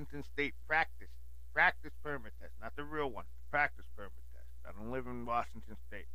Washington State practice practice permit test, not the real one, the practice permit test. I don't live in Washington State,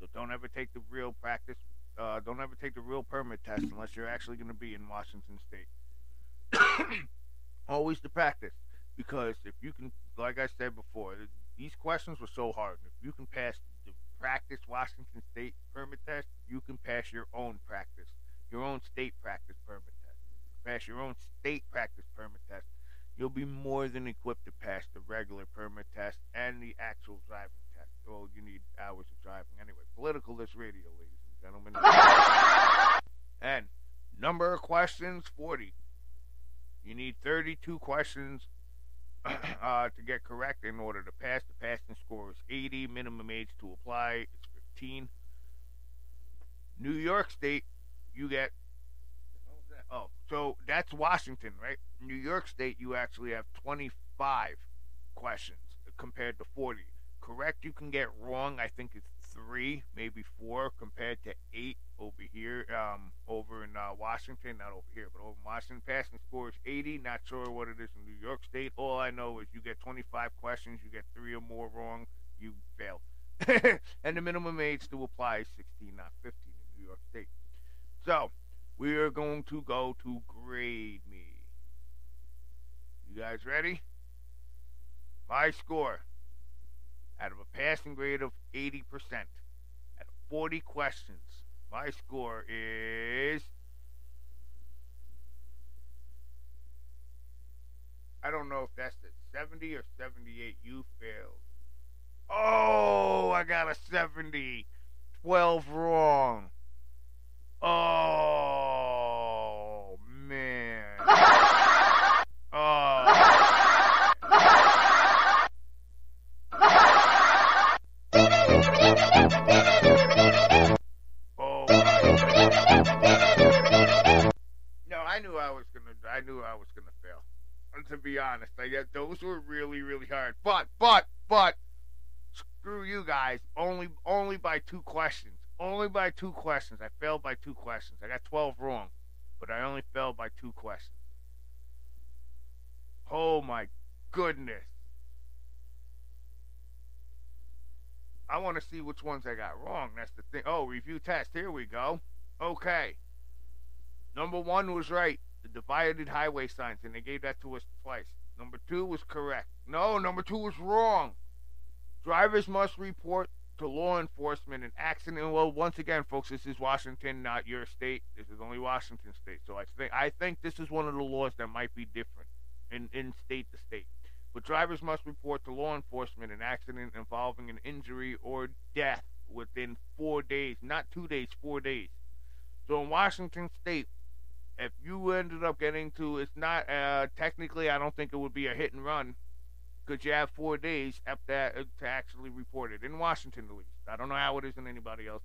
so don't ever take the real practice. Uh, don't ever take the real permit test unless you're actually going to be in Washington State. Always the practice, because if you can, like I said before, these questions were so hard. If you can pass the practice Washington State permit test, you can pass your own practice, your own state practice permit test. Pass your own state practice permit test you'll be more than equipped to pass the regular permit test and the actual driving test. Well, you need hours of driving anyway. Politicalist Radio, ladies and gentlemen. and number of questions 40. You need 32 questions uh, to get correct in order to pass. The passing score is 80. Minimum age to apply is 15. New York State, you get Oh, so that's Washington, right? New York State, you actually have 25 questions compared to 40. Correct, you can get wrong. I think it's three, maybe four, compared to eight over here, um, over in uh, Washington, not over here, but over in Washington. Passing score is 80. Not sure what it is in New York State. All I know is you get 25 questions, you get three or more wrong, you fail. and the minimum age to apply is 16, not 15 in New York State. So, we are going to go to grade me. You guys ready? My score out of a passing grade of 80%, out of 40 questions, my score is. I don't know if that's the 70 or 78. You failed. Oh, I got a 70. 12 wrong. Oh I knew I was gonna fail. And to be honest, I those were really, really hard. But, but, but, screw you guys. Only, only by two questions. Only by two questions. I failed by two questions. I got 12 wrong, but I only failed by two questions. Oh my goodness. I want to see which ones I got wrong. That's the thing. Oh, review test. Here we go. Okay. Number one was right. Divided highway signs, and they gave that to us twice. Number two was correct. No, number two was wrong. Drivers must report to law enforcement an accident. Well, once again, folks, this is Washington, not your state. This is only Washington state. So I think I think this is one of the laws that might be different in, in state to state. But drivers must report to law enforcement an accident involving an injury or death within four days, not two days, four days. So in Washington state, if you ended up getting to, it's not uh, technically. I don't think it would be a hit and run because you have four days after that uh, to actually report it in Washington, at least. I don't know how it is in anybody else.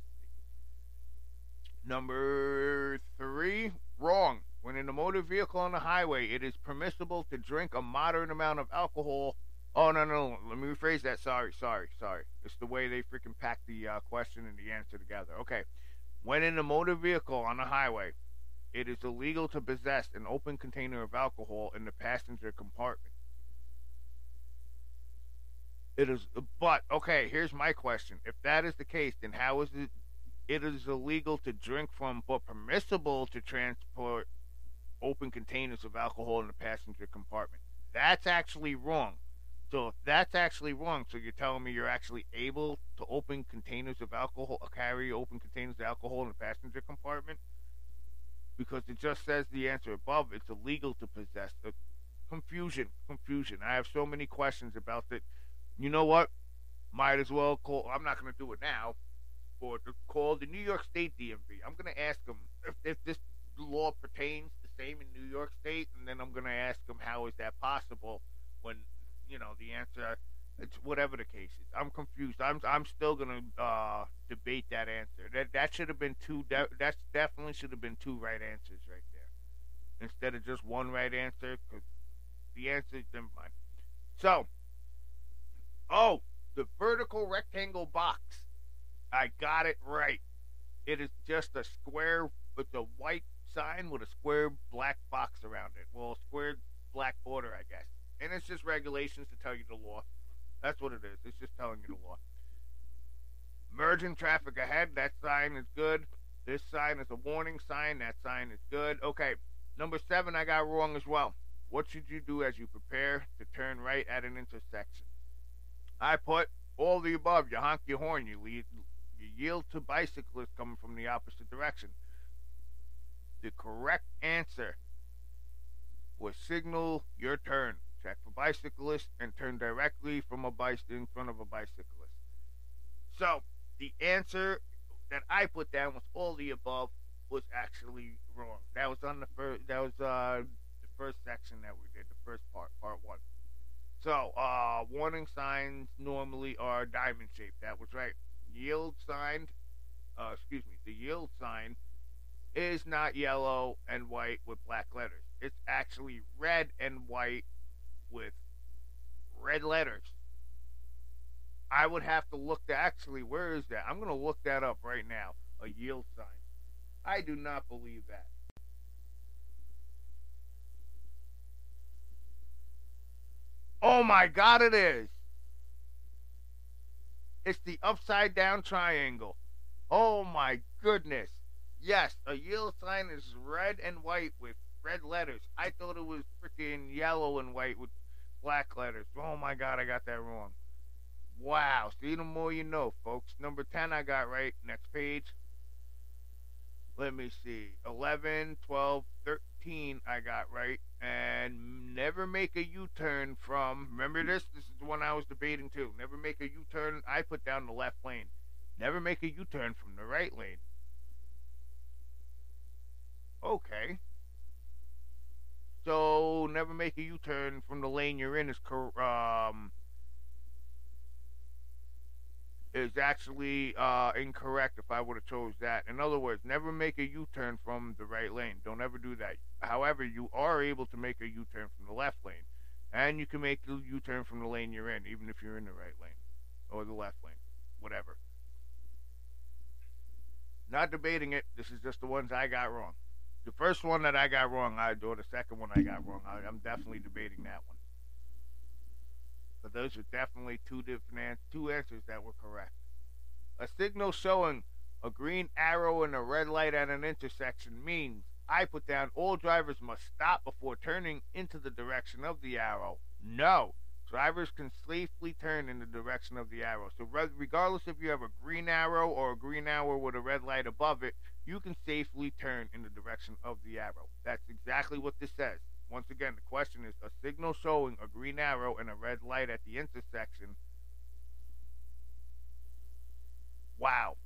Number three, wrong. When in a motor vehicle on the highway, it is permissible to drink a moderate amount of alcohol. Oh no no, let me rephrase that. Sorry, sorry, sorry. It's the way they freaking pack the uh, question and the answer together. Okay. When in a motor vehicle on the highway, it is illegal to possess an open container of alcohol in the passenger compartment. It is, but okay. Here's my question: If that is the case, then how is it? It is illegal to drink from, but permissible to transport open containers of alcohol in the passenger compartment. That's actually wrong. So if that's actually wrong, so you're telling me you're actually able to open containers of alcohol, carry open containers of alcohol in the passenger compartment? Because it just says the answer above. It's illegal to possess. Uh, confusion, confusion. I have so many questions about it. you know what? Might as well call. I'm not going to do it now, but call the New York State DMV. I'm going to ask them if, if this law pertains the same in New York State, and then I'm going to ask them how is that possible when you know the answer. It's whatever the case is. I'm confused. I'm I'm still gonna uh, debate that answer. That that should have been two. That that's definitely should have been two right answers right there, instead of just one right answer. Because the answer, never mind. So Oh, the vertical rectangle box. I got it right. It is just a square with a white sign with a square black box around it. Well, a square black border, I guess. And it's just regulations to tell you the law. That's what it is. It's just telling you the law. Merging traffic ahead, that sign is good. This sign is a warning sign. That sign is good. Okay. Number seven, I got wrong as well. What should you do as you prepare to turn right at an intersection? I put all the above. You honk your horn. You, lead, you yield to bicyclists coming from the opposite direction. The correct answer was signal your turn. Check for bicyclists and turn directly from a bike in front of a bicyclist. So the answer that I put down was all the above was actually wrong. That was on the first. That was uh, the first section that we did, the first part, part one. So, uh, warning signs normally are diamond shaped. That was right. Yield sign, uh, excuse me, the yield sign is not yellow and white with black letters. It's actually red and white with red letters. I would have to look to actually, where is that? I'm going to look that up right now. A yield sign. I do not believe that. Oh my god, it is. It's the upside down triangle. Oh my goodness. Yes, a yield sign is red and white with red letters. I thought it was freaking yellow and white with black letters. Oh my god, I got that wrong. Wow. See, the more you know, folks. Number 10 I got right. Next page. Let me see. 11, 12, 13 I got right. And never make a U turn from. Remember this? This is the one I was debating too. Never make a U turn. I put down the left lane. Never make a U turn from the right lane. Okay. So never make a U turn from the lane you're in is um is actually uh, incorrect if I would have chose that. In other words, never make a U-turn from the right lane. Don't ever do that. However, you are able to make a U-turn from the left lane, and you can make the U-turn from the lane you're in, even if you're in the right lane or the left lane, whatever. Not debating it. This is just the ones I got wrong. The first one that I got wrong, I or the second one I got wrong. I, I'm definitely debating that one. But those are definitely two different two answers that were correct. A signal showing a green arrow and a red light at an intersection means I put down all drivers must stop before turning into the direction of the arrow. No. Drivers can safely turn in the direction of the arrow. So, regardless if you have a green arrow or a green arrow with a red light above it, you can safely turn in the direction of the arrow. That's exactly what this says. Once again, the question is a signal showing a green arrow and a red light at the intersection. Wow.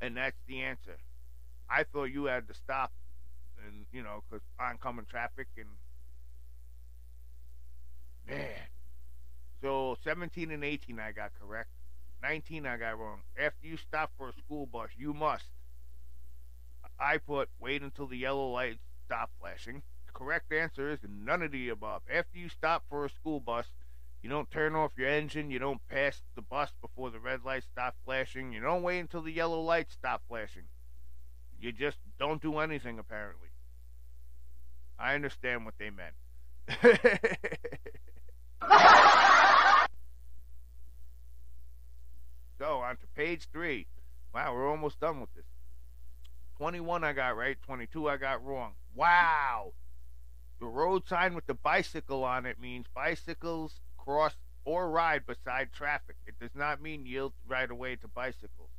And that's the answer. I thought you had to stop and, you know, because oncoming traffic and. Man. So 17 and 18 I got correct. 19 I got wrong. After you stop for a school bus, you must. I put wait until the yellow lights stop flashing The correct answer is none of the above. After you stop for a school bus, you don't turn off your engine, you don't pass the bus before the red lights stop flashing, you don't wait until the yellow lights stop flashing. You just don't do anything, apparently. I understand what they meant. so, on to page three. Wow, we're almost done with. 21 I got right, 22 I got wrong. Wow! The road sign with the bicycle on it means bicycles cross or ride beside traffic. It does not mean yield right away to bicycles.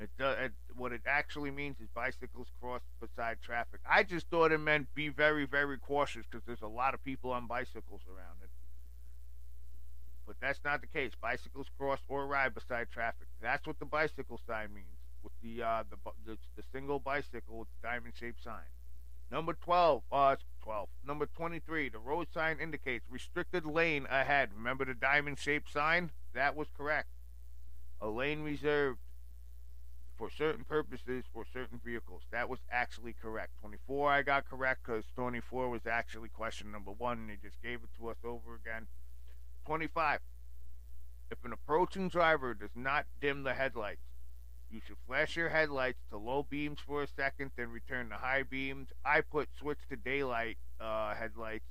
It, does, it what it actually means is bicycles cross beside traffic. I just thought it meant be very very cautious because there's a lot of people on bicycles around it. But that's not the case. Bicycles cross or ride beside traffic. That's what the bicycle sign means. With the uh, the, the the single bicycle with the diamond shaped sign. Number 12, uh, 12. Number 23, the road sign indicates restricted lane ahead. Remember the diamond shaped sign? That was correct. A lane reserved for certain purposes for certain vehicles. That was actually correct. 24, I got correct because 24 was actually question number one, and they just gave it to us over again. 25, if an approaching driver does not dim the headlights, you should flash your headlights to low beams for a second, then return to high beams. I put switch to daylight uh, headlights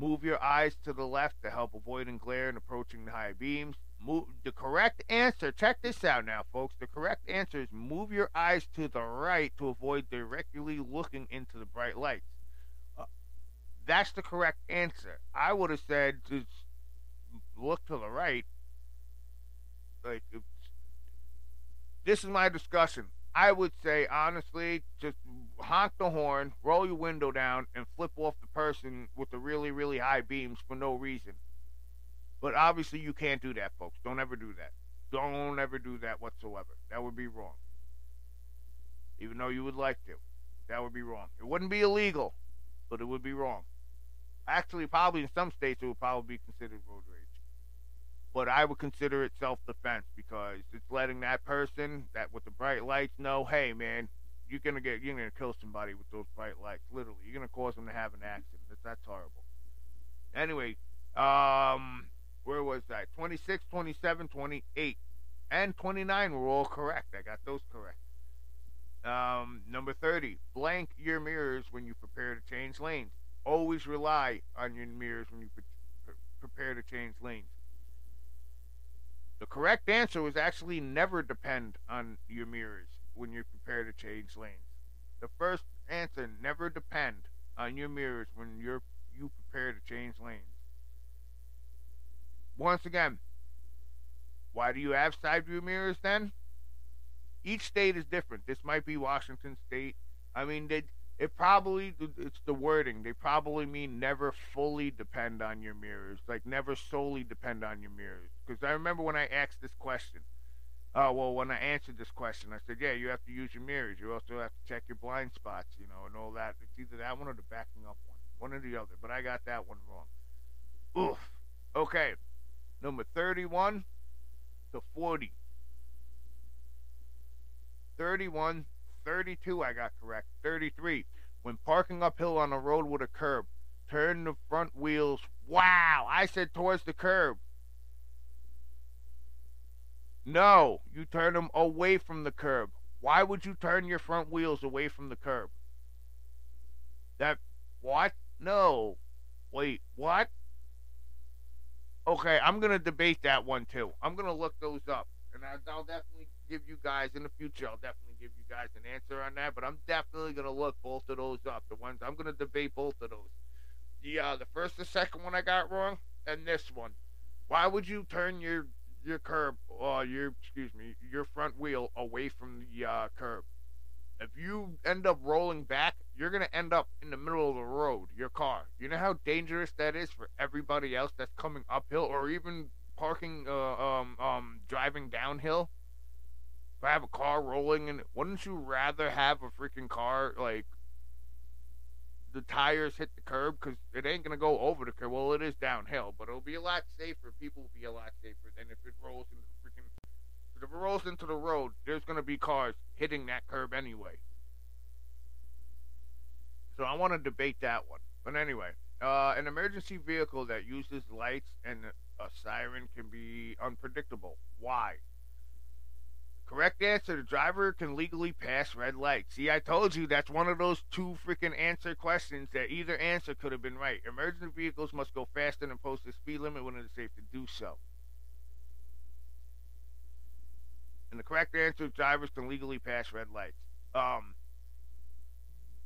Move your eyes to the left to help avoiding glare and approaching the high beams. Move, the correct answer, check this out now, folks. The correct answer is move your eyes to the right to avoid directly looking into the bright lights. Uh, that's the correct answer. I would have said just look to the right. Like, this is my discussion. I would say honestly, just honk the horn, roll your window down, and flip off the person with the really, really high beams for no reason. But obviously, you can't do that, folks. Don't ever do that. Don't ever do that whatsoever. That would be wrong. Even though you would like to, that would be wrong. It wouldn't be illegal, but it would be wrong. Actually, probably in some states, it would probably be considered road rage but I would consider it self-defense because it's letting that person that with the bright lights know, hey man, you're gonna get you're gonna kill somebody with those bright lights. Literally, you're gonna cause them to have an accident. That's, that's horrible. Anyway, um, where was that? 26, 27, 28, and 29 were all correct. I got those correct. Um, number 30, blank your mirrors when you prepare to change lanes. Always rely on your mirrors when you pre- prepare to change lanes. The correct answer is actually never depend on your mirrors when you prepare to change lanes. The first answer never depend on your mirrors when you're you prepare to change lanes. Once again, why do you have side view mirrors then? Each state is different. This might be Washington State. I mean, they it probably it's the wording. They probably mean never fully depend on your mirrors, like never solely depend on your mirrors. Because I remember when I asked this question. Oh well, when I answered this question, I said, yeah, you have to use your mirrors. You also have to check your blind spots, you know, and all that. It's either that one or the backing up one, one or the other. But I got that one wrong. Oof. Okay, number thirty-one to forty. 31 32 I got correct. 33. When parking uphill on a road with a curb, turn the front wheels. Wow, I said towards the curb. No, you turn them away from the curb. Why would you turn your front wheels away from the curb? That what? No. Wait, what? Okay, I'm gonna debate that one too. I'm gonna look those up, and I'll definitely give you guys in the future. I'll definitely give you guys an answer on that, but I'm definitely gonna look both of those up. The ones I'm gonna debate both of those. The uh, the first and second one I got wrong, and this one. Why would you turn your your curb or uh, your excuse me your front wheel away from the uh, curb? If you end up rolling back, you're gonna end up in the middle of the road. Your car. You know how dangerous that is for everybody else that's coming uphill or even parking, uh, um, um, driving downhill if I have a car rolling and wouldn't you rather have a freaking car like the tires hit the curb because it ain't gonna go over the curb. Well, it is downhill, but it'll be a lot safer. People will be a lot safer than if it rolls into the freaking. If it rolls into the road, there's gonna be cars hitting that curb anyway. So I want to debate that one. But anyway, uh, an emergency vehicle that uses lights and a siren can be unpredictable. Why? Correct answer. The driver can legally pass red lights. See, I told you that's one of those two freaking answer questions that either answer could have been right. Emergency vehicles must go faster than post the speed limit when it is safe to do so. And the correct answer drivers can legally pass red lights. Um,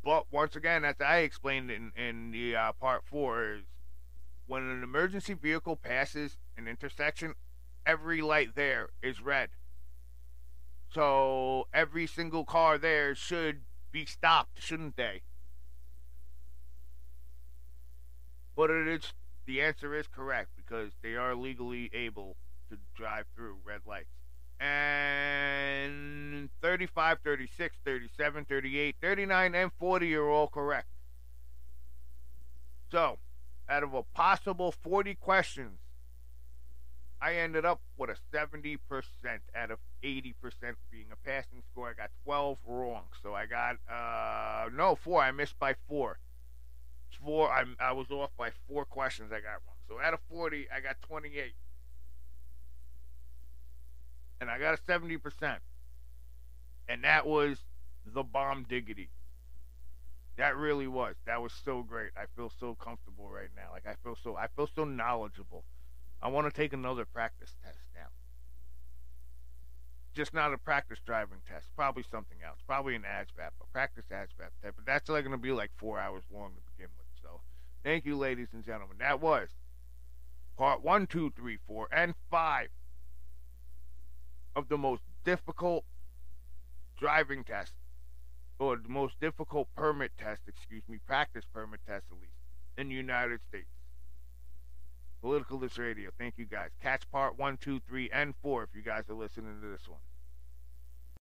but once again, as I explained in, in the uh, part four, is when an emergency vehicle passes an intersection, every light there is red. So every single car there should be stopped, shouldn't they? But it is the answer is correct because they are legally able to drive through red lights. And 35, 36, 37, 38, 39, and 40 are all correct. So, out of a possible 40 questions, I ended up with a 70% out of 80% being a passing score. I got 12 wrong. So I got, uh, no, four. I missed by four. Four, I, I was off by four questions I got wrong. So out of 40, I got 28. And I got a 70%. And that was the bomb diggity. That really was. That was so great. I feel so comfortable right now. Like I feel so I feel so knowledgeable. I want to take another practice test now. Just not a practice driving test. Probably something else. Probably an ASVAB, a practice ASVAB test. But that's like going to be like four hours long to begin with. So, thank you, ladies and gentlemen. That was part one, two, three, four, and five of the most difficult driving test, or the most difficult permit test, excuse me, practice permit test at least, in the United States. Politicalist Radio. Thank you guys. Catch part one, two, three, and four if you guys are listening to this one.